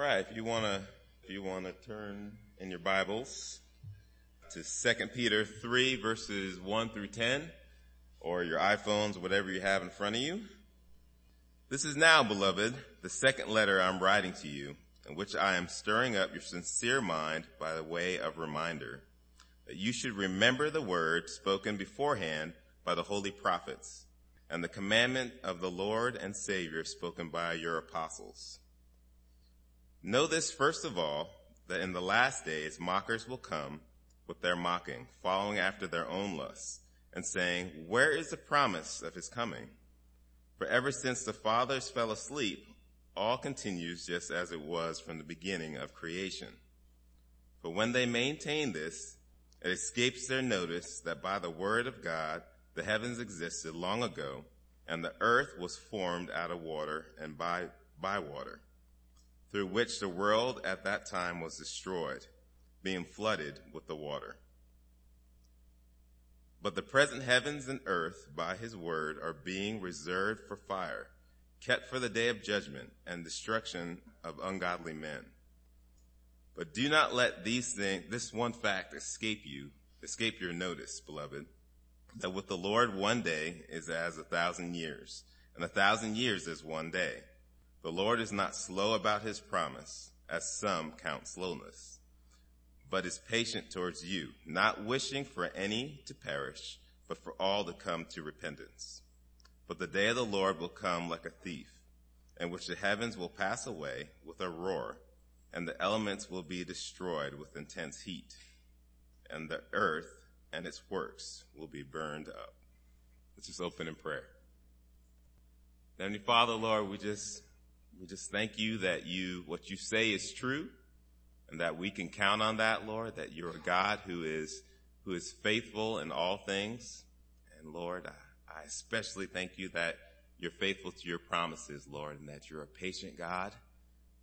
All right, if you want to, if you want to turn in your Bibles to 2 Peter 3 verses 1 through 10 or your iPhones, whatever you have in front of you. This is now, beloved, the second letter I'm writing to you in which I am stirring up your sincere mind by the way of reminder that you should remember the word spoken beforehand by the holy prophets and the commandment of the Lord and Savior spoken by your apostles. Know this first of all, that in the last days mockers will come with their mocking, following after their own lusts, and saying, where is the promise of his coming? For ever since the fathers fell asleep, all continues just as it was from the beginning of creation. But when they maintain this, it escapes their notice that by the word of God, the heavens existed long ago, and the earth was formed out of water and by, by water through which the world at that time was destroyed, being flooded with the water. But the present heavens and earth by his word are being reserved for fire, kept for the day of judgment and destruction of ungodly men. But do not let these things, this one fact escape you, escape your notice, beloved, that with the Lord one day is as a thousand years, and a thousand years is one day. The Lord is not slow about his promise, as some count slowness, but is patient towards you, not wishing for any to perish, but for all to come to repentance. But the day of the Lord will come like a thief, in which the heavens will pass away with a roar, and the elements will be destroyed with intense heat, and the earth and its works will be burned up. Let's just open in prayer. Heavenly Father, Lord, we just we just thank you that you, what you say is true and that we can count on that, Lord, that you're a God who is, who is faithful in all things. And Lord, I, especially thank you that you're faithful to your promises, Lord, and that you're a patient God,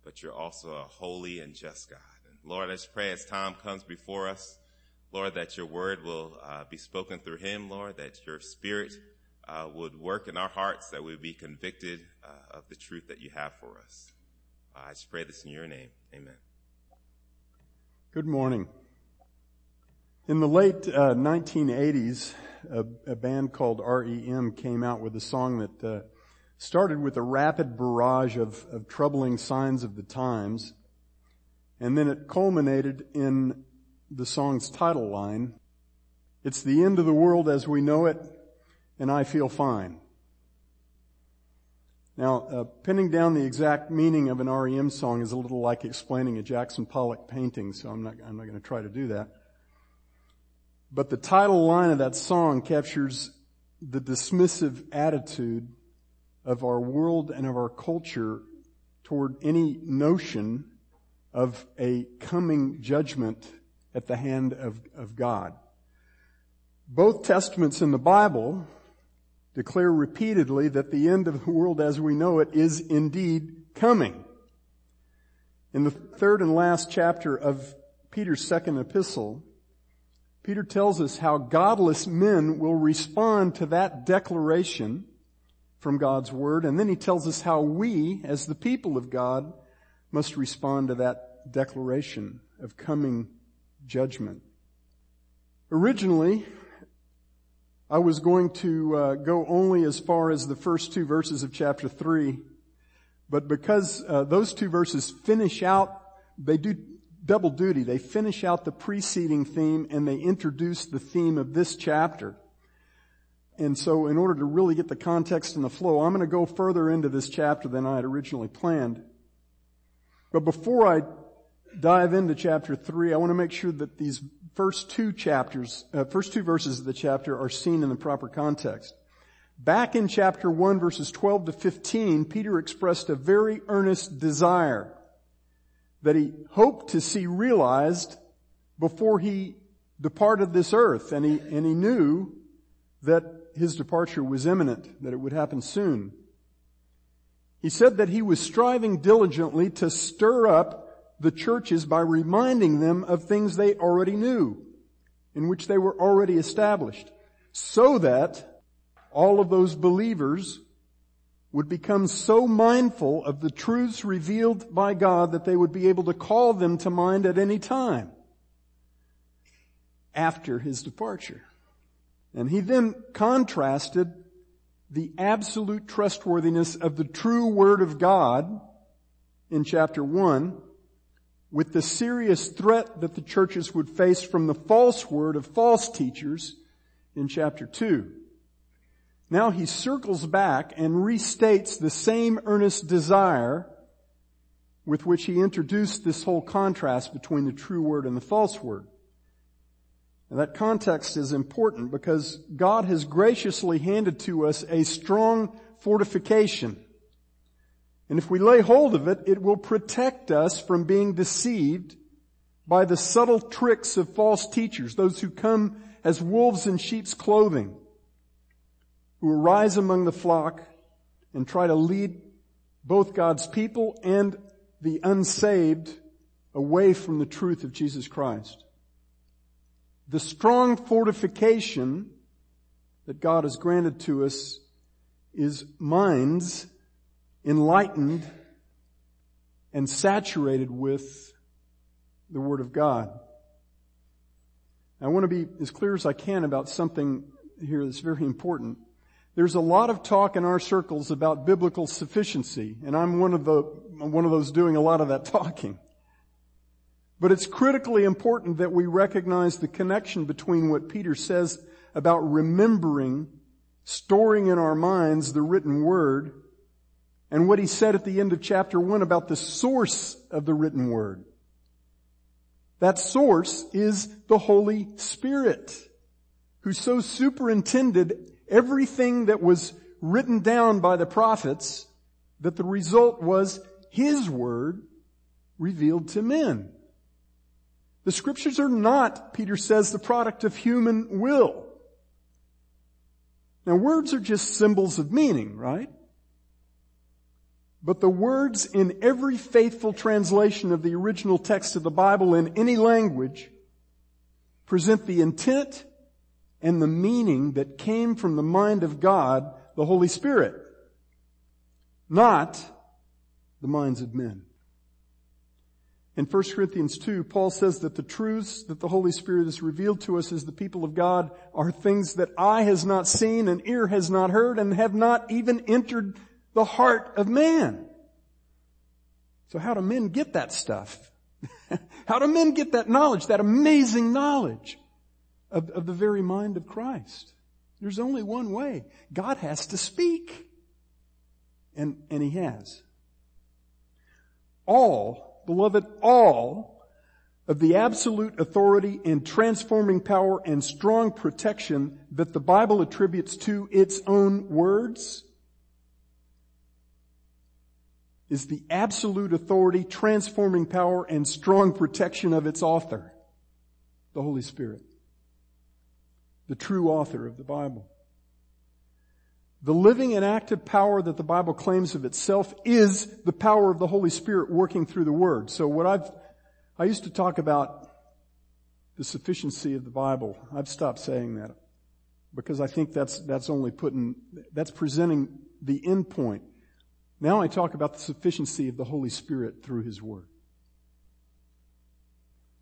but you're also a holy and just God. And Lord, I just pray as Tom comes before us, Lord, that your word will uh, be spoken through him, Lord, that your spirit would work in our hearts, that we would be convicted uh, of the truth that you have for us. Uh, I just pray this in your name. Amen. Good morning. In the late 1980s, uh, a, a, band called REM came out with a song that uh, started with a rapid barrage of, of troubling signs of the times, and then it culminated in the song's title line, It's the end of the world as we know it, and I feel fine. Now, uh, pinning down the exact meaning of an REM song is a little like explaining a Jackson Pollock painting, so I'm not, I'm not going to try to do that. But the title line of that song captures the dismissive attitude of our world and of our culture toward any notion of a coming judgment at the hand of, of God. Both testaments in the Bible declare repeatedly that the end of the world as we know it is indeed coming. In the third and last chapter of Peter's second epistle, Peter tells us how godless men will respond to that declaration from God's word, and then he tells us how we, as the people of God, must respond to that declaration of coming judgment. Originally, I was going to uh, go only as far as the first two verses of chapter 3, but because uh, those two verses finish out, they do double duty. They finish out the preceding theme and they introduce the theme of this chapter. And so in order to really get the context and the flow, I'm going to go further into this chapter than I had originally planned. But before I dive into chapter 3, I want to make sure that these first two chapters, uh, first two verses of the chapter are seen in the proper context. Back in chapter 1 verses 12 to 15, Peter expressed a very earnest desire that he hoped to see realized before he departed this earth and he, and he knew that his departure was imminent, that it would happen soon. He said that he was striving diligently to stir up the churches by reminding them of things they already knew, in which they were already established, so that all of those believers would become so mindful of the truths revealed by God that they would be able to call them to mind at any time after his departure. And he then contrasted the absolute trustworthiness of the true Word of God in chapter 1 with the serious threat that the churches would face from the false word of false teachers in chapter 2. Now he circles back and restates the same earnest desire with which he introduced this whole contrast between the true word and the false word. And that context is important because God has graciously handed to us a strong fortification. And if we lay hold of it, it will protect us from being deceived by the subtle tricks of false teachers, those who come as wolves in sheep's clothing, who arise among the flock and try to lead both God's people and the unsaved away from the truth of Jesus Christ. The strong fortification that God has granted to us is minds enlightened and saturated with the Word of God. I want to be as clear as I can about something here that's very important. There's a lot of talk in our circles about biblical sufficiency, and I'm one of the, one of those doing a lot of that talking. But it's critically important that we recognize the connection between what Peter says about remembering, storing in our minds the written word, and what he said at the end of chapter one about the source of the written word. That source is the Holy Spirit, who so superintended everything that was written down by the prophets that the result was His word revealed to men. The scriptures are not, Peter says, the product of human will. Now words are just symbols of meaning, right? But the words in every faithful translation of the original text of the Bible in any language present the intent and the meaning that came from the mind of God, the Holy Spirit, not the minds of men. In 1 Corinthians 2, Paul says that the truths that the Holy Spirit has revealed to us as the people of God are things that eye has not seen and ear has not heard and have not even entered the heart of man. So how do men get that stuff? how do men get that knowledge, that amazing knowledge of, of the very mind of Christ? There's only one way. God has to speak. And, and He has. All beloved, all of the absolute authority and transforming power and strong protection that the Bible attributes to its own words is the absolute authority, transforming power, and strong protection of its author, the Holy Spirit, the true author of the Bible. The living and active power that the Bible claims of itself is the power of the Holy Spirit working through the Word. So what I've, I used to talk about the sufficiency of the Bible. I've stopped saying that because I think that's, that's only putting, that's presenting the end point. Now I talk about the sufficiency of the Holy Spirit through His Word.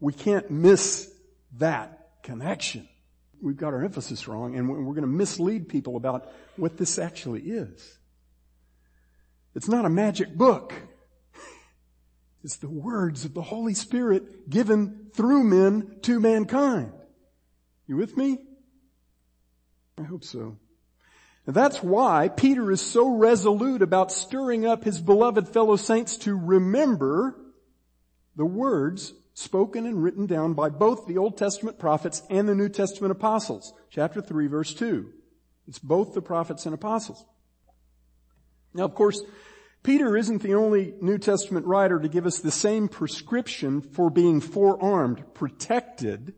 We can't miss that connection we've got our emphasis wrong and we're going to mislead people about what this actually is. It's not a magic book. It's the words of the Holy Spirit given through men to mankind. You with me? I hope so. That's why Peter is so resolute about stirring up his beloved fellow saints to remember the words spoken and written down by both the Old Testament prophets and the New Testament apostles. Chapter 3 verse 2. It's both the prophets and apostles. Now of course, Peter isn't the only New Testament writer to give us the same prescription for being forearmed, protected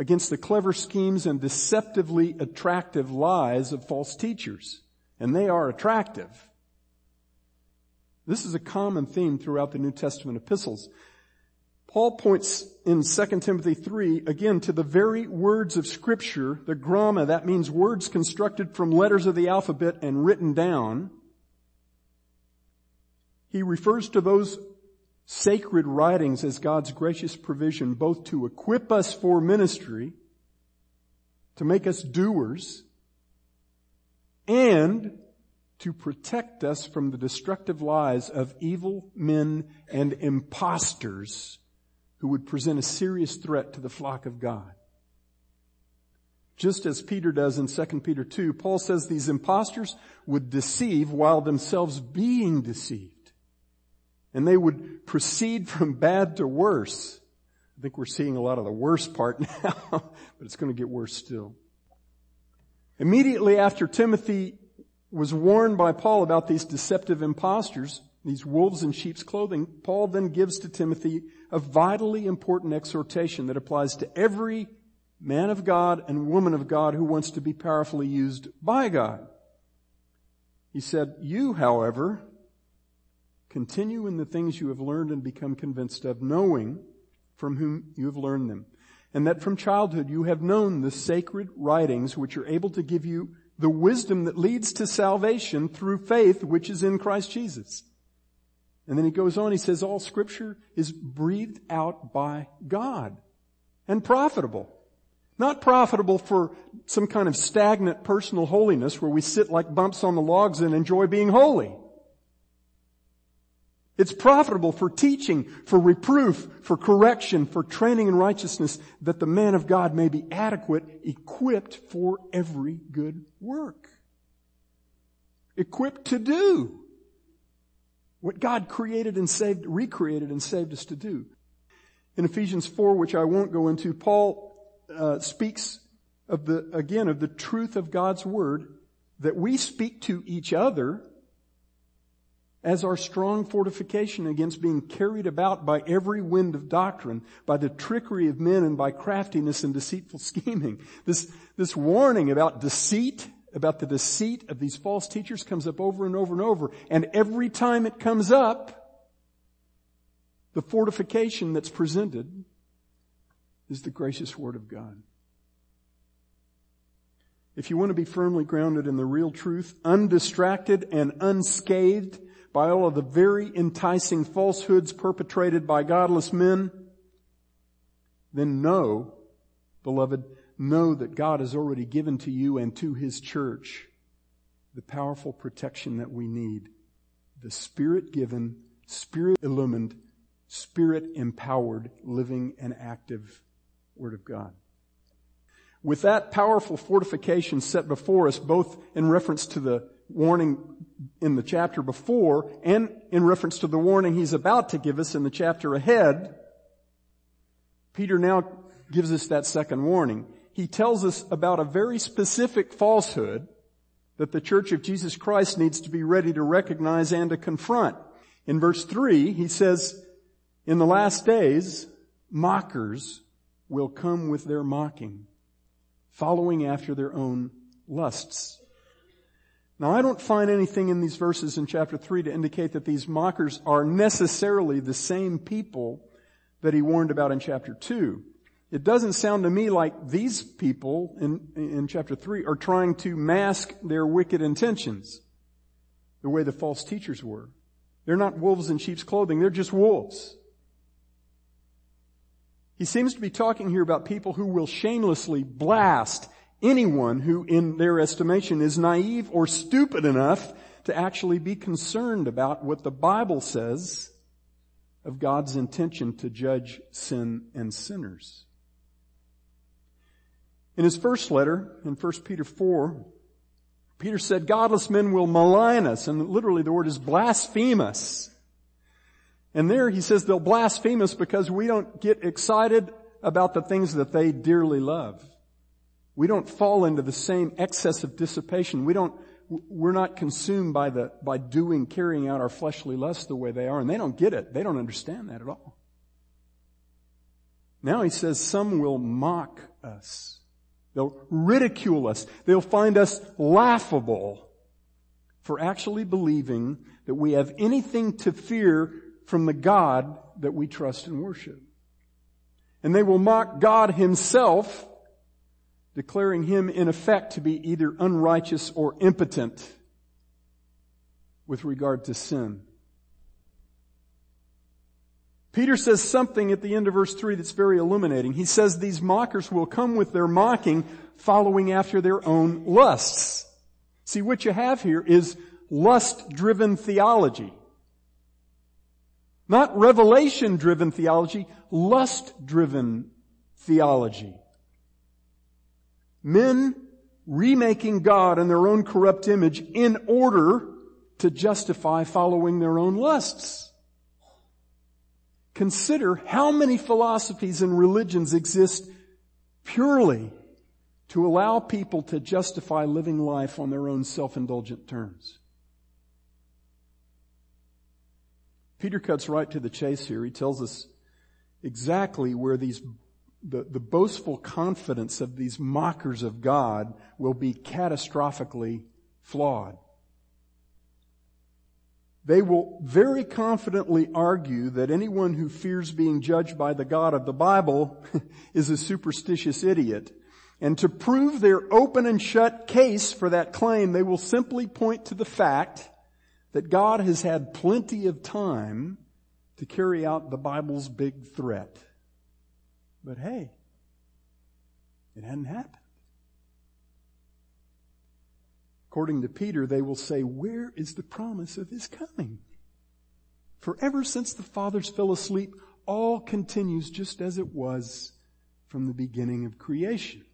against the clever schemes and deceptively attractive lies of false teachers. And they are attractive. This is a common theme throughout the New Testament epistles. Paul points in 2 Timothy 3 again to the very words of scripture, the gramma, that means words constructed from letters of the alphabet and written down, He refers to those sacred writings as God's gracious provision both to equip us for ministry, to make us doers, and to protect us from the destructive lies of evil men and impostors who would present a serious threat to the flock of God. Just as Peter does in 2 Peter 2, Paul says these impostors would deceive while themselves being deceived. And they would proceed from bad to worse. I think we're seeing a lot of the worst part now, but it's going to get worse still. Immediately after Timothy was warned by Paul about these deceptive impostors, these wolves in sheep's clothing, Paul then gives to Timothy a vitally important exhortation that applies to every man of God and woman of God who wants to be powerfully used by God. He said, you, however, continue in the things you have learned and become convinced of, knowing from whom you have learned them, and that from childhood you have known the sacred writings which are able to give you the wisdom that leads to salvation through faith which is in Christ Jesus. And then he goes on, he says all scripture is breathed out by God and profitable. Not profitable for some kind of stagnant personal holiness where we sit like bumps on the logs and enjoy being holy. It's profitable for teaching, for reproof, for correction, for training in righteousness, that the man of God may be adequate, equipped for every good work. Equipped to do what God created and saved, recreated and saved us to do. In Ephesians 4, which I won't go into, Paul uh, speaks of the, again, of the truth of God's Word that we speak to each other as our strong fortification against being carried about by every wind of doctrine, by the trickery of men and by craftiness and deceitful scheming. This, this warning about deceit, about the deceit of these false teachers comes up over and over and over. And every time it comes up, the fortification that's presented is the gracious Word of God. If you want to be firmly grounded in the real truth, undistracted and unscathed by all of the very enticing falsehoods perpetrated by godless men, then know, beloved, know that God has already given to you and to His church the powerful protection that we need. The Spirit given, Spirit illumined, Spirit empowered, living and active Word of God. With that powerful fortification set before us, both in reference to the warning in the chapter before and in reference to the warning he's about to give us in the chapter ahead, Peter now gives us that second warning. He tells us about a very specific falsehood that the church of Jesus Christ needs to be ready to recognize and to confront. In verse three, he says, in the last days, mockers will come with their mocking, following after their own lusts. Now I don't find anything in these verses in chapter 3 to indicate that these mockers are necessarily the same people that he warned about in chapter 2. It doesn't sound to me like these people in, in chapter 3 are trying to mask their wicked intentions the way the false teachers were. They're not wolves in sheep's clothing, they're just wolves. He seems to be talking here about people who will shamelessly blast anyone who in their estimation is naive or stupid enough to actually be concerned about what the Bible says of God's intention to judge sin and sinners. In his first letter, in 1 Peter 4, Peter said, godless men will malign us, and literally the word is blaspheme us. And there he says they'll blaspheme us because we don't get excited about the things that they dearly love. We don't fall into the same excess of dissipation. We don't, we're not consumed by the, by doing, carrying out our fleshly lusts the way they are, and they don't get it. They don't understand that at all. Now he says some will mock us. They'll ridicule us. They'll find us laughable for actually believing that we have anything to fear from the God that we trust and worship. And they will mock God himself declaring him in effect to be either unrighteous or impotent with regard to sin. Peter says something at the end of verse 3 that's very illuminating. He says these mockers will come with their mocking following after their own lusts. See, what you have here is lust-driven theology. Not revelation-driven theology, lust-driven theology. Men remaking God in their own corrupt image in order to justify following their own lusts. Consider how many philosophies and religions exist purely to allow people to justify living life on their own self-indulgent terms. Peter cuts right to the chase here. He tells us exactly where these the, the boastful confidence of these mockers of God will be catastrophically flawed. They will very confidently argue that anyone who fears being judged by the God of the Bible is a superstitious idiot. And to prove their open and shut case for that claim, they will simply point to the fact that God has had plenty of time to carry out the Bible's big threat. But hey, it hadn't happened. According to Peter, they will say, where is the promise of his coming? For ever since the fathers fell asleep, all continues just as it was from the beginning of creation.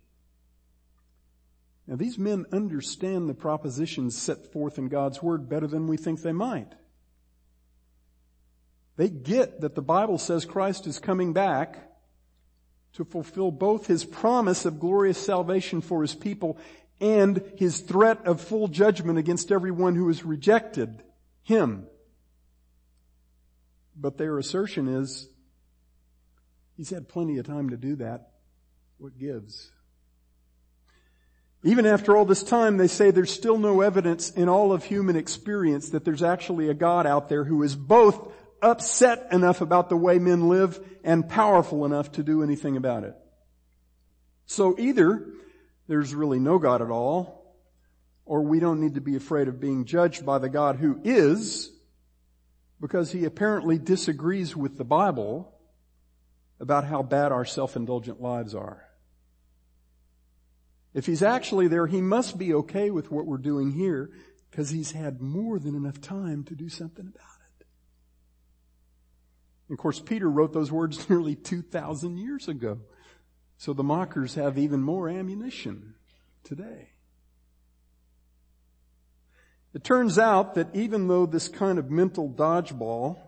Now these men understand the propositions set forth in God's Word better than we think they might. They get that the Bible says Christ is coming back to fulfill both His promise of glorious salvation for His people and His threat of full judgment against everyone who has rejected Him. But their assertion is, He's had plenty of time to do that. What gives? Even after all this time, they say there's still no evidence in all of human experience that there's actually a God out there who is both upset enough about the way men live and powerful enough to do anything about it. So either there's really no God at all, or we don't need to be afraid of being judged by the God who is, because he apparently disagrees with the Bible about how bad our self-indulgent lives are. If he's actually there, he must be okay with what we're doing here because he's had more than enough time to do something about it. And of course, Peter wrote those words nearly 2,000 years ago. So the mockers have even more ammunition today. It turns out that even though this kind of mental dodgeball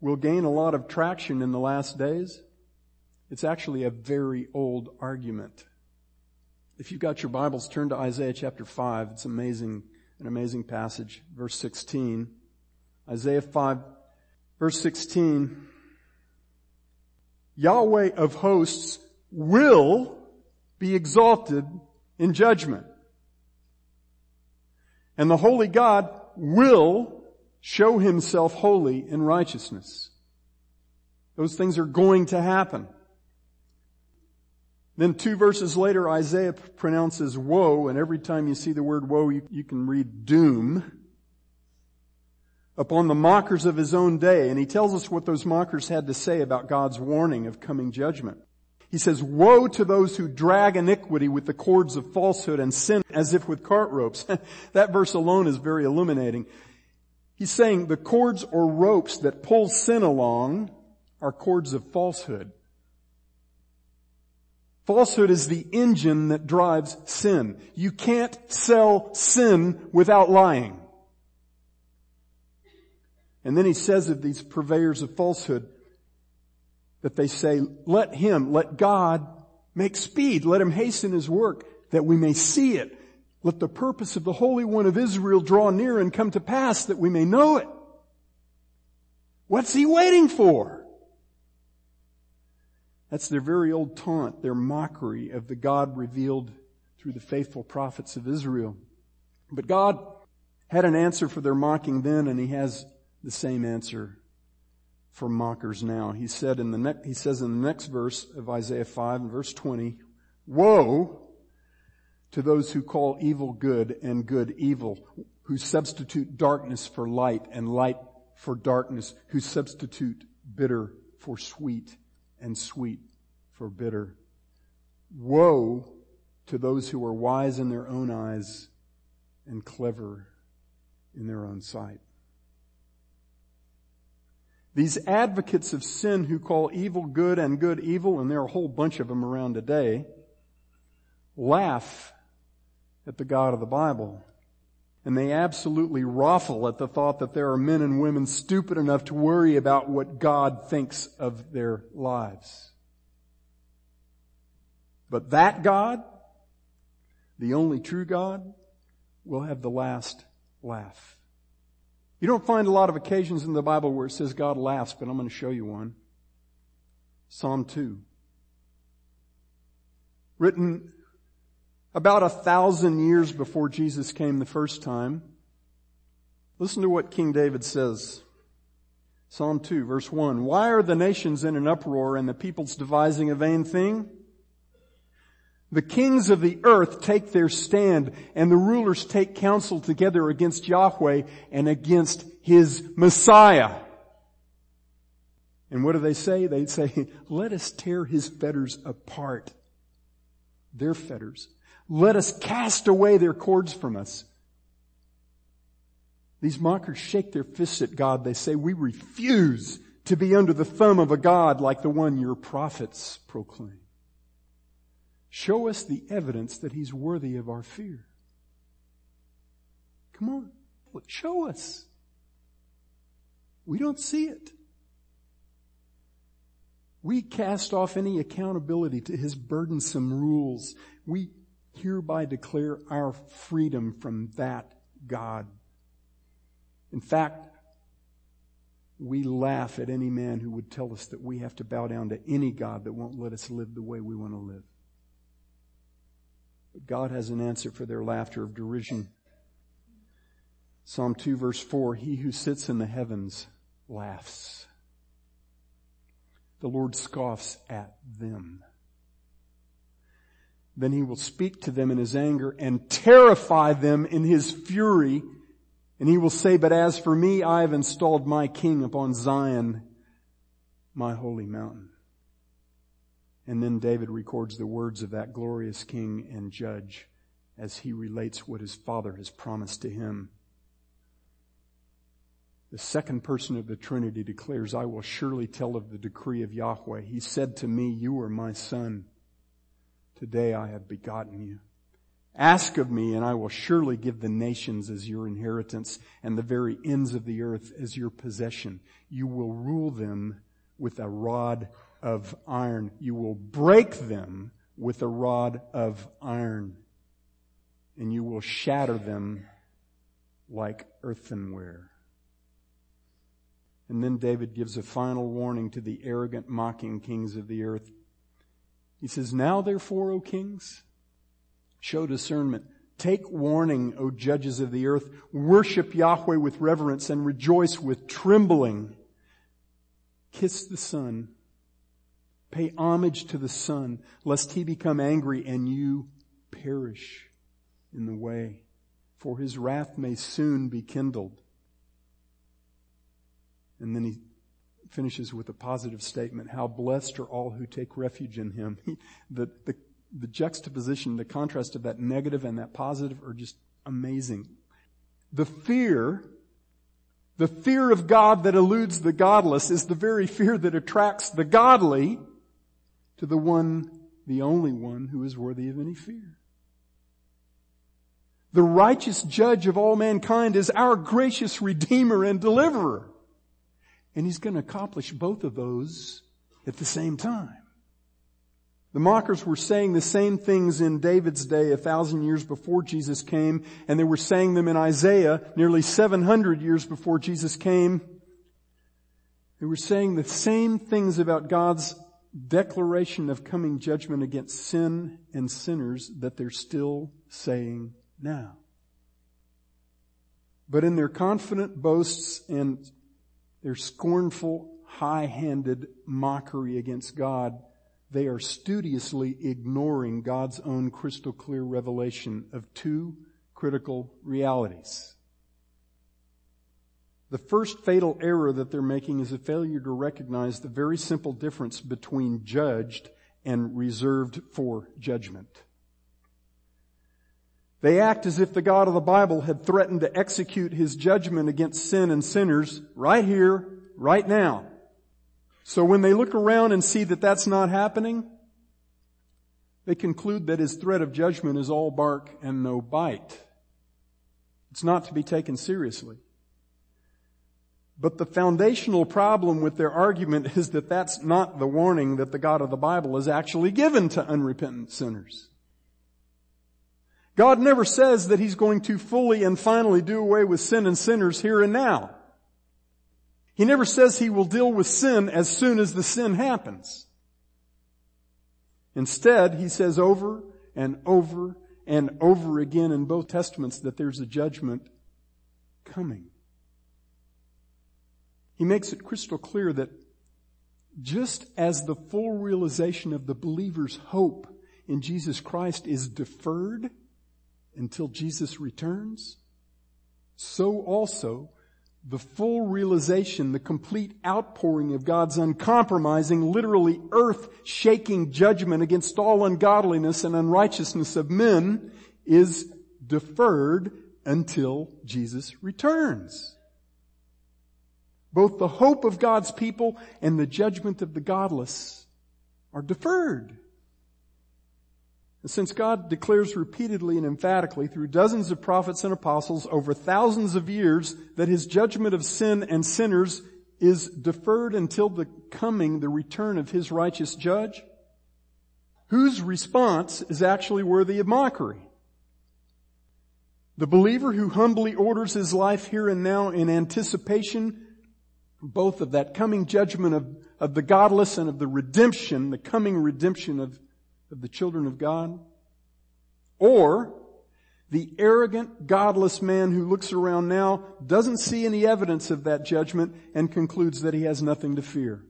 will gain a lot of traction in the last days, it's actually a very old argument. If you've got your Bibles, turn to Isaiah chapter 5. It's amazing, an amazing passage. Verse 16. Isaiah 5, verse 16. Yahweh of hosts will be exalted in judgment. And the holy God will show himself holy in righteousness. Those things are going to happen. Then two verses later, Isaiah pronounces woe, and every time you see the word woe, you, you, can read doom upon the mockers of his own day. And he tells us what those mockers had to say about God's warning of coming judgment. He says, woe to those who drag iniquity with the cords of falsehood and sin as if with cart ropes. that verse alone is very illuminating. He's saying the cords or ropes that pull sin along are cords of falsehood. Falsehood is the engine that drives sin. You can't sell sin without lying. And then he says of these purveyors of falsehood that they say, let him, let God make speed, let him hasten his work that we may see it. Let the purpose of the Holy One of Israel draw near and come to pass that we may know it. What's he waiting for? That's their very old taunt, their mockery of the God revealed through the faithful prophets of Israel. But God had an answer for their mocking then, and He has the same answer for mockers now. He said in the next, he says in the next verse of Isaiah 5 and verse 20, Woe to those who call evil good and good evil, who substitute darkness for light and light for darkness, who substitute bitter for sweet and sweet for bitter. Woe to those who are wise in their own eyes and clever in their own sight. These advocates of sin who call evil good and good evil, and there are a whole bunch of them around today, laugh at the God of the Bible. And they absolutely ruffle at the thought that there are men and women stupid enough to worry about what God thinks of their lives. But that God, the only true God, will have the last laugh. You don't find a lot of occasions in the Bible where it says God laughs, but I'm going to show you one. Psalm 2. Written about a thousand years before Jesus came the first time. Listen to what King David says. Psalm 2 verse 1. Why are the nations in an uproar and the peoples devising a vain thing? The kings of the earth take their stand and the rulers take counsel together against Yahweh and against His Messiah. And what do they say? They say, let us tear His fetters apart. Their fetters. Let us cast away their cords from us. These mockers shake their fists at God. They say, we refuse to be under the thumb of a God like the one your prophets proclaim. Show us the evidence that he's worthy of our fear. Come on. Show us. We don't see it. We cast off any accountability to his burdensome rules. We hereby declare our freedom from that God. In fact, we laugh at any man who would tell us that we have to bow down to any God that won't let us live the way we want to live. God has an answer for their laughter of derision. Psalm 2 verse 4, He who sits in the heavens laughs. The Lord scoffs at them. Then he will speak to them in his anger and terrify them in his fury. And he will say, but as for me, I have installed my king upon Zion, my holy mountain. And then David records the words of that glorious king and judge as he relates what his father has promised to him. The second person of the Trinity declares, I will surely tell of the decree of Yahweh. He said to me, you are my son. Today I have begotten you. Ask of me and I will surely give the nations as your inheritance and the very ends of the earth as your possession. You will rule them with a rod of iron. You will break them with a rod of iron and you will shatter them like earthenware. And then David gives a final warning to the arrogant mocking kings of the earth. He says, now therefore, O kings, show discernment. Take warning, O judges of the earth. Worship Yahweh with reverence and rejoice with trembling. Kiss the Son Pay homage to the Son, lest he become angry and you perish in the way, for his wrath may soon be kindled. And then he finishes with a positive statement. How blessed are all who take refuge in him. the, the, the juxtaposition, the contrast of that negative and that positive are just amazing. The fear, the fear of God that eludes the godless is the very fear that attracts the godly to the one, the only one who is worthy of any fear. The righteous judge of all mankind is our gracious redeemer and deliverer. And he's going to accomplish both of those at the same time. The mockers were saying the same things in David's day a thousand years before Jesus came, and they were saying them in Isaiah nearly 700 years before Jesus came. They were saying the same things about God's declaration of coming judgment against sin and sinners that they're still saying now. But in their confident boasts and their scornful, high-handed mockery against God, they are studiously ignoring God's own crystal clear revelation of two critical realities. The first fatal error that they're making is a failure to recognize the very simple difference between judged and reserved for judgment. They act as if the God of the Bible had threatened to execute his judgment against sin and sinners right here, right now. So when they look around and see that that's not happening, they conclude that his threat of judgment is all bark and no bite. It's not to be taken seriously. But the foundational problem with their argument is that that's not the warning that the God of the Bible has actually given to unrepentant sinners. God never says that He's going to fully and finally do away with sin and sinners here and now. He never says He will deal with sin as soon as the sin happens. Instead, He says over and over and over again in both testaments that there's a judgment coming. He makes it crystal clear that just as the full realization of the believer's hope in Jesus Christ is deferred until Jesus returns, so also the full realization, the complete outpouring of God's uncompromising, literally earth-shaking judgment against all ungodliness and unrighteousness of men is deferred until Jesus returns. Both the hope of God's people and the judgment of the godless are deferred. And since God declares repeatedly and emphatically through dozens of prophets and apostles over thousands of years that his judgment of sin and sinners is deferred until the coming, the return of his righteous judge, whose response is actually worthy of mockery. The believer who humbly orders his life here and now in anticipation both of that coming judgment of, of the godless and of the redemption, the coming redemption of, of the children of God. Or the arrogant, godless man who looks around now doesn't see any evidence of that judgment and concludes that he has nothing to fear.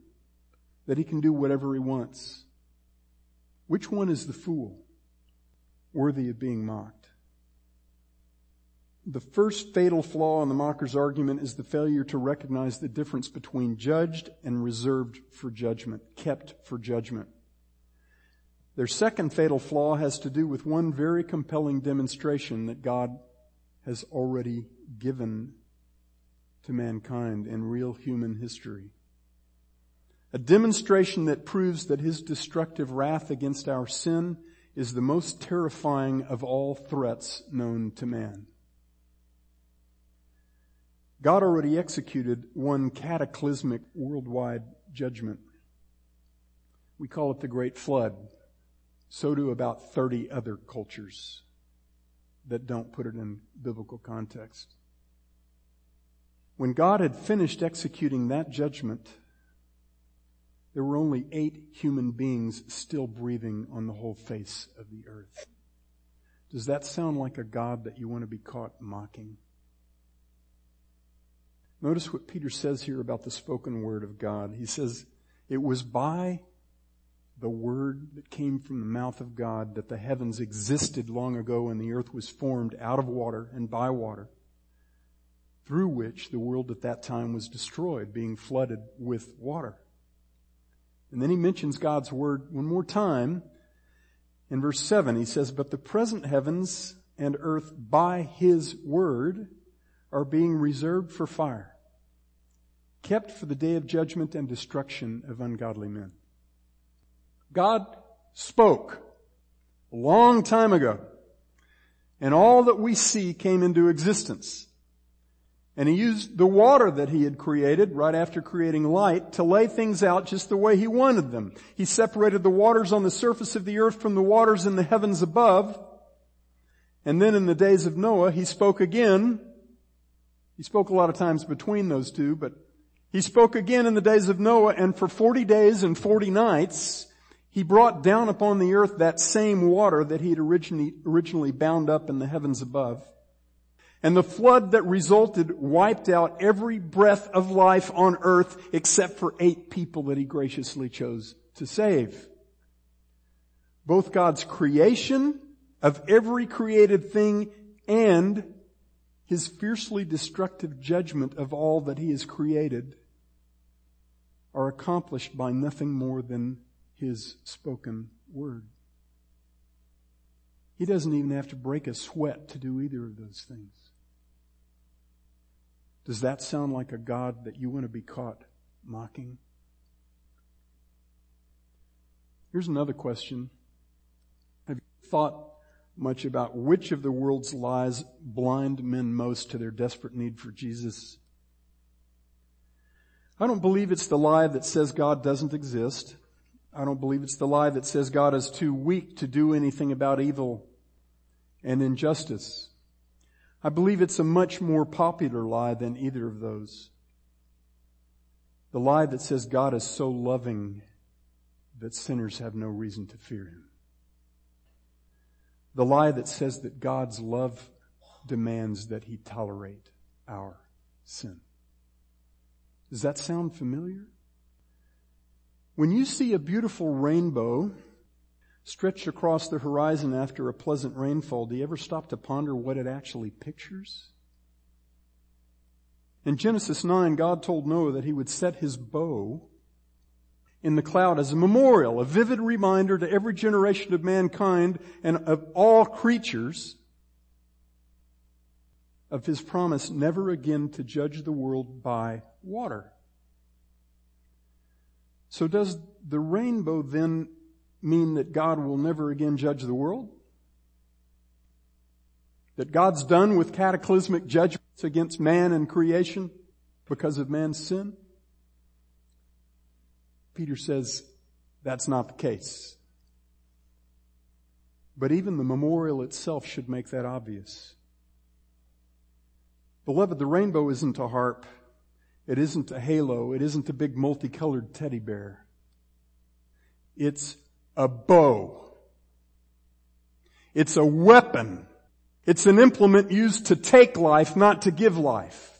That he can do whatever he wants. Which one is the fool worthy of being mocked? The first fatal flaw in the mocker's argument is the failure to recognize the difference between judged and reserved for judgment, kept for judgment. Their second fatal flaw has to do with one very compelling demonstration that God has already given to mankind in real human history. A demonstration that proves that his destructive wrath against our sin is the most terrifying of all threats known to man. God already executed one cataclysmic worldwide judgment. We call it the Great Flood. So do about 30 other cultures that don't put it in biblical context. When God had finished executing that judgment, there were only eight human beings still breathing on the whole face of the earth. Does that sound like a God that you want to be caught mocking? Notice what Peter says here about the spoken word of God. He says, it was by the word that came from the mouth of God that the heavens existed long ago and the earth was formed out of water and by water, through which the world at that time was destroyed, being flooded with water. And then he mentions God's word one more time. In verse 7, he says, But the present heavens and earth by his word are being reserved for fire, kept for the day of judgment and destruction of ungodly men. God spoke a long time ago, and all that we see came into existence. And he used the water that he had created right after creating light to lay things out just the way he wanted them. He separated the waters on the surface of the earth from the waters in the heavens above. And then in the days of Noah, he spoke again he spoke a lot of times between those two, but he spoke again in the days of Noah and for 40 days and 40 nights, he brought down upon the earth that same water that he had originally, originally bound up in the heavens above. And the flood that resulted wiped out every breath of life on earth except for eight people that he graciously chose to save. Both God's creation of every created thing and his fiercely destructive judgment of all that he has created are accomplished by nothing more than his spoken word. He doesn't even have to break a sweat to do either of those things. Does that sound like a God that you want to be caught mocking? Here's another question. Have you thought much about which of the world's lies blind men most to their desperate need for Jesus? I don't believe it's the lie that says God doesn't exist. I don't believe it's the lie that says God is too weak to do anything about evil and injustice. I believe it's a much more popular lie than either of those. The lie that says God is so loving that sinners have no reason to fear him. The lie that says that God's love demands that he tolerate our sin. Does that sound familiar? When you see a beautiful rainbow stretched across the horizon after a pleasant rainfall, do you ever stop to ponder what it actually pictures? In Genesis 9, God told Noah that he would set his bow in the cloud as a memorial, a vivid reminder to every generation of mankind and of all creatures of his promise never again to judge the world by water. So does the rainbow then mean that God will never again judge the world? That God's done with cataclysmic judgments against man and creation because of man's sin? Peter says that's not the case. But even the memorial itself should make that obvious. Beloved, the rainbow isn't a harp. It isn't a halo. It isn't a big multicolored teddy bear. It's a bow. It's a weapon. It's an implement used to take life, not to give life.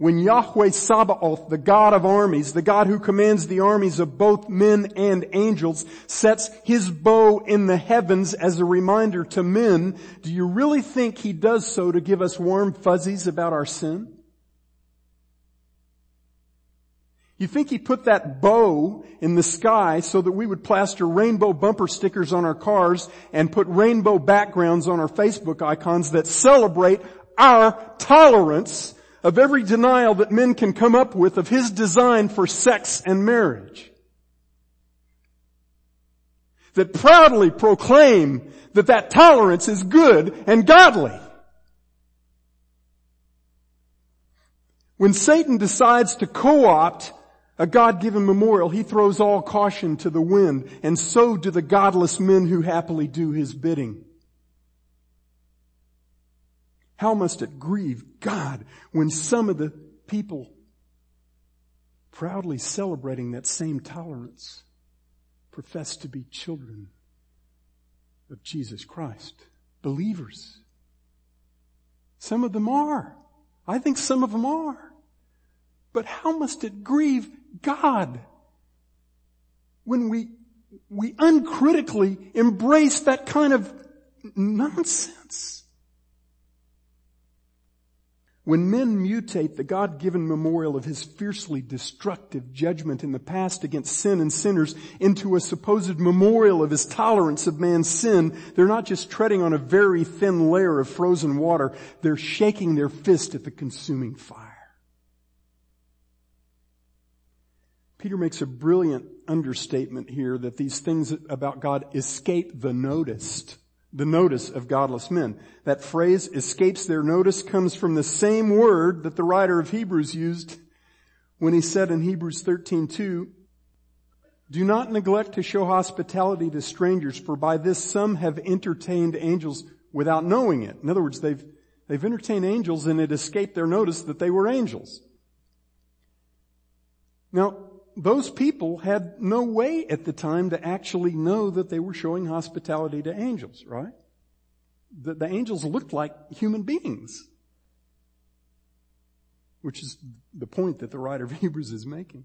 When Yahweh Sabaoth, the God of armies, the God who commands the armies of both men and angels, sets his bow in the heavens as a reminder to men, do you really think he does so to give us warm fuzzies about our sin? You think he put that bow in the sky so that we would plaster rainbow bumper stickers on our cars and put rainbow backgrounds on our Facebook icons that celebrate our tolerance of every denial that men can come up with of his design for sex and marriage. That proudly proclaim that that tolerance is good and godly. When Satan decides to co-opt a God-given memorial, he throws all caution to the wind, and so do the godless men who happily do his bidding. How must it grieve God when some of the people proudly celebrating that same tolerance profess to be children of Jesus Christ, believers. Some of them are. I think some of them are. But how must it grieve God when we, we uncritically embrace that kind of nonsense? When men mutate the God-given memorial of his fiercely destructive judgment in the past against sin and sinners into a supposed memorial of his tolerance of man's sin, they're not just treading on a very thin layer of frozen water, they're shaking their fist at the consuming fire. Peter makes a brilliant understatement here that these things about God escape the noticed the notice of godless men. That phrase escapes their notice comes from the same word that the writer of Hebrews used when he said in Hebrews 13:2, "Do not neglect to show hospitality to strangers, for by this some have entertained angels without knowing it." In other words, they've they've entertained angels and it escaped their notice that they were angels. Now, those people had no way at the time to actually know that they were showing hospitality to angels, right? The, the angels looked like human beings. Which is the point that the writer of Hebrews is making.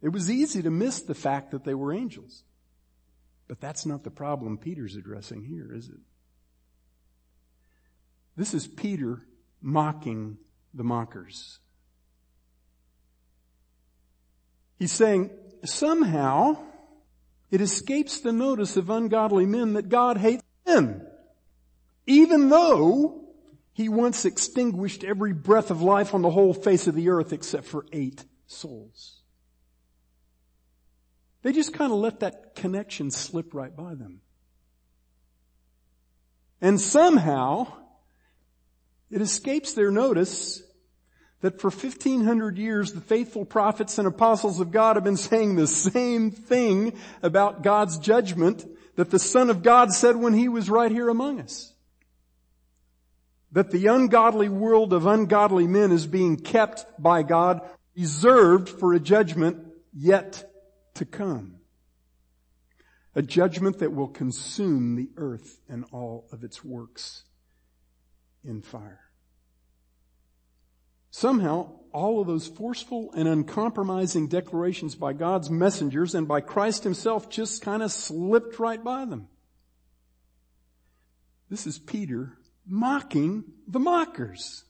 It was easy to miss the fact that they were angels. But that's not the problem Peter's addressing here, is it? This is Peter mocking the mockers. He's saying, somehow, it escapes the notice of ungodly men that God hates sin. Even though he once extinguished every breath of life on the whole face of the earth except for eight souls. They just kind of let that connection slip right by them. And somehow, it escapes their notice that for 1500 years the faithful prophets and apostles of God have been saying the same thing about God's judgment that the Son of God said when He was right here among us. That the ungodly world of ungodly men is being kept by God, reserved for a judgment yet to come. A judgment that will consume the earth and all of its works in fire. Somehow, all of those forceful and uncompromising declarations by God's messengers and by Christ himself just kind of slipped right by them. This is Peter mocking the mockers.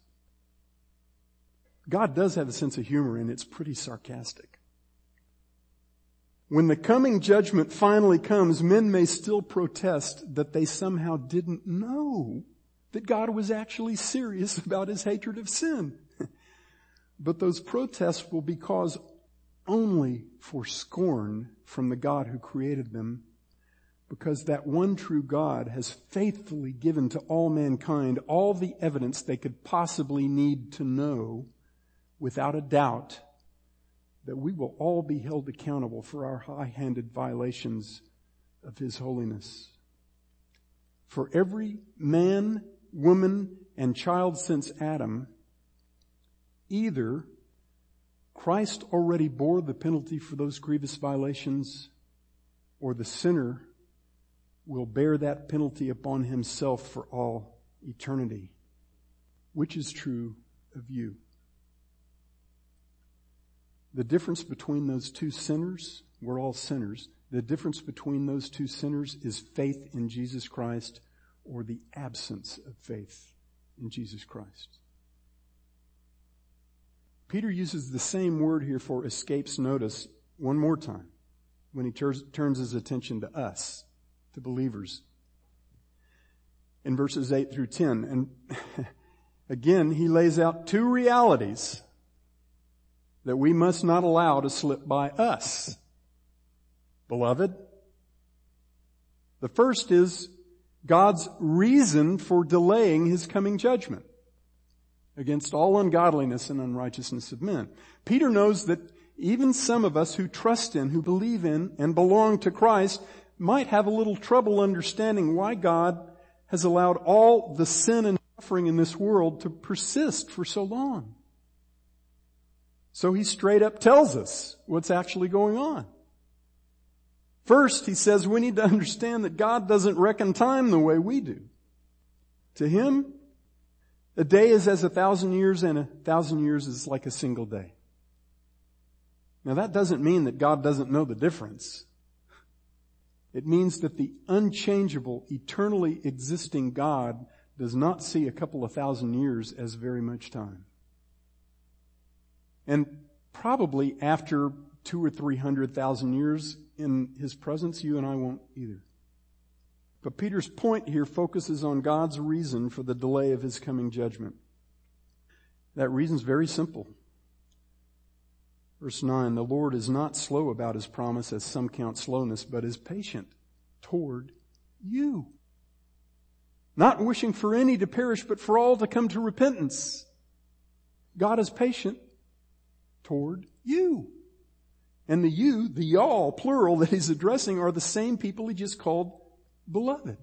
God does have a sense of humor and it's pretty sarcastic. When the coming judgment finally comes, men may still protest that they somehow didn't know that God was actually serious about his hatred of sin. But those protests will be cause only for scorn from the God who created them because that one true God has faithfully given to all mankind all the evidence they could possibly need to know without a doubt that we will all be held accountable for our high-handed violations of His holiness. For every man, woman, and child since Adam Either Christ already bore the penalty for those grievous violations, or the sinner will bear that penalty upon himself for all eternity. Which is true of you? The difference between those two sinners, we're all sinners, the difference between those two sinners is faith in Jesus Christ or the absence of faith in Jesus Christ. Peter uses the same word here for escapes notice one more time when he turns, his attention to us, to believers. In verses 8 through 10. And again, he lays out two realities that we must not allow to slip by us. Beloved, the first is God's reason for delaying his coming judgment against all ungodliness and unrighteousness of men. Peter knows that even some of us who trust in, who believe in, and belong to Christ might have a little trouble understanding why God has allowed all the sin and suffering in this world to persist for so long. So he straight up tells us what's actually going on. First, he says we need to understand that God doesn't reckon time the way we do. To him, a day is as a thousand years and a thousand years is like a single day. Now that doesn't mean that God doesn't know the difference. It means that the unchangeable, eternally existing God does not see a couple of thousand years as very much time. And probably after two or three hundred thousand years in His presence, you and I won't either. But Peter's point here focuses on God's reason for the delay of his coming judgment. That reason's very simple. Verse 9, the Lord is not slow about his promise as some count slowness, but is patient toward you. Not wishing for any to perish, but for all to come to repentance. God is patient toward you. And the you, the y'all, plural, that he's addressing are the same people he just called beloved.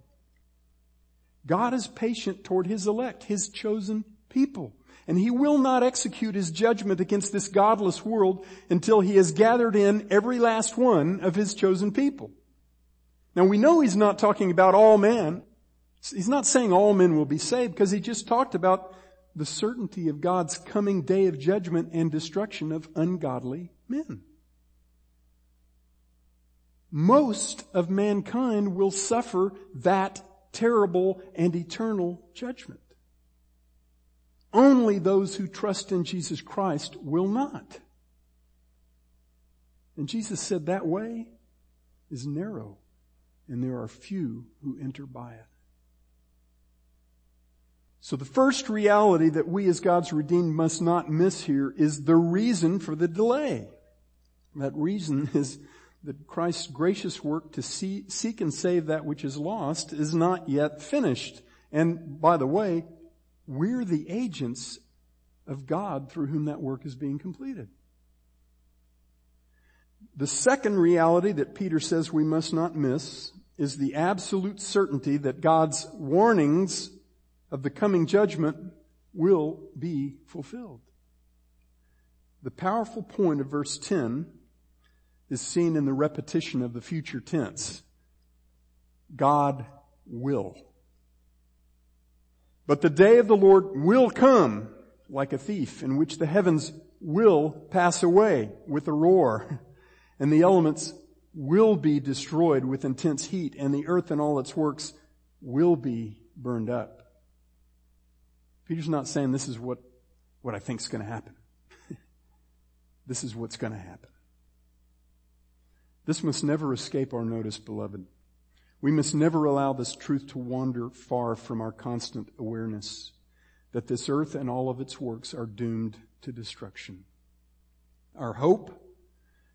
God is patient toward His elect, His chosen people. And He will not execute His judgment against this godless world until He has gathered in every last one of His chosen people. Now we know He's not talking about all men. He's not saying all men will be saved because He just talked about the certainty of God's coming day of judgment and destruction of ungodly men most of mankind will suffer that terrible and eternal judgment. Only those who trust in Jesus Christ will not. And Jesus said that way is narrow and there are few who enter by it. So the first reality that we as God's redeemed must not miss here is the reason for the delay. That reason is that Christ's gracious work to see, seek and save that which is lost is not yet finished. And by the way, we're the agents of God through whom that work is being completed. The second reality that Peter says we must not miss is the absolute certainty that God's warnings of the coming judgment will be fulfilled. The powerful point of verse 10 is seen in the repetition of the future tense. God will. But the day of the Lord will come like a thief in which the heavens will pass away with a roar and the elements will be destroyed with intense heat and the earth and all its works will be burned up. Peter's not saying this is what, what I think is going to happen. this is what's going to happen. This must never escape our notice, beloved. We must never allow this truth to wander far from our constant awareness that this earth and all of its works are doomed to destruction. Our hope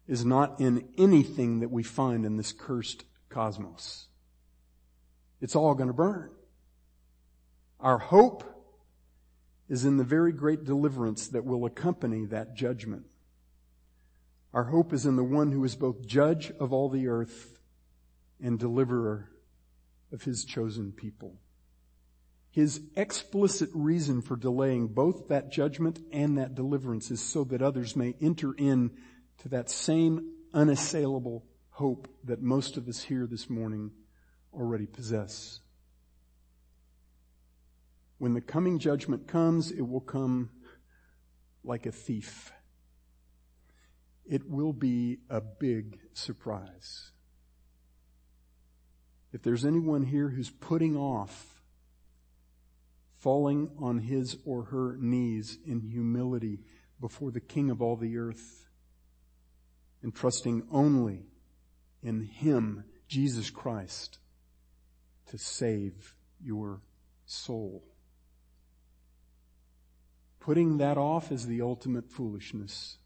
is not in anything that we find in this cursed cosmos. It's all going to burn. Our hope is in the very great deliverance that will accompany that judgment. Our hope is in the one who is both judge of all the earth and deliverer of his chosen people. His explicit reason for delaying both that judgment and that deliverance is so that others may enter in to that same unassailable hope that most of us here this morning already possess. When the coming judgment comes, it will come like a thief. It will be a big surprise. If there's anyone here who's putting off falling on his or her knees in humility before the King of all the earth and trusting only in Him, Jesus Christ, to save your soul. Putting that off is the ultimate foolishness.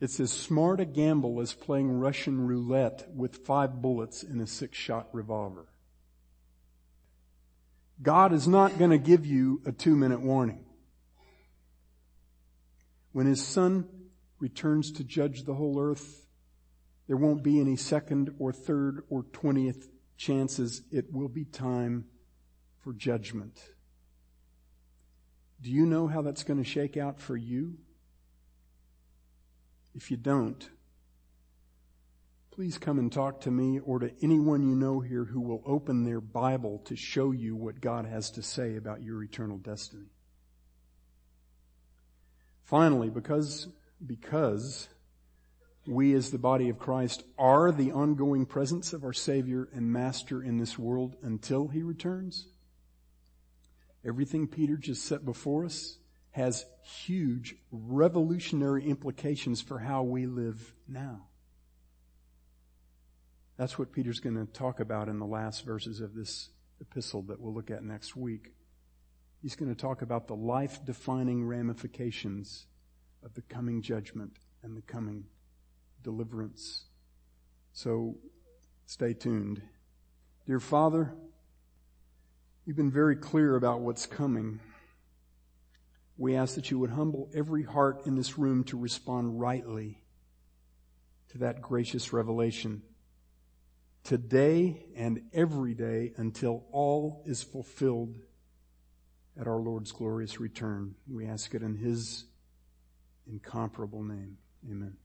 It's as smart a gamble as playing Russian roulette with five bullets in a six shot revolver. God is not going to give you a two minute warning. When His Son returns to judge the whole earth, there won't be any second or third or twentieth chances. It will be time for judgment. Do you know how that's going to shake out for you? If you don't, please come and talk to me or to anyone you know here who will open their Bible to show you what God has to say about your eternal destiny. Finally, because, because we as the body of Christ are the ongoing presence of our Savior and Master in this world until He returns, everything Peter just set before us has huge revolutionary implications for how we live now. That's what Peter's going to talk about in the last verses of this epistle that we'll look at next week. He's going to talk about the life defining ramifications of the coming judgment and the coming deliverance. So stay tuned. Dear Father, you've been very clear about what's coming. We ask that you would humble every heart in this room to respond rightly to that gracious revelation today and every day until all is fulfilled at our Lord's glorious return. We ask it in His incomparable name. Amen.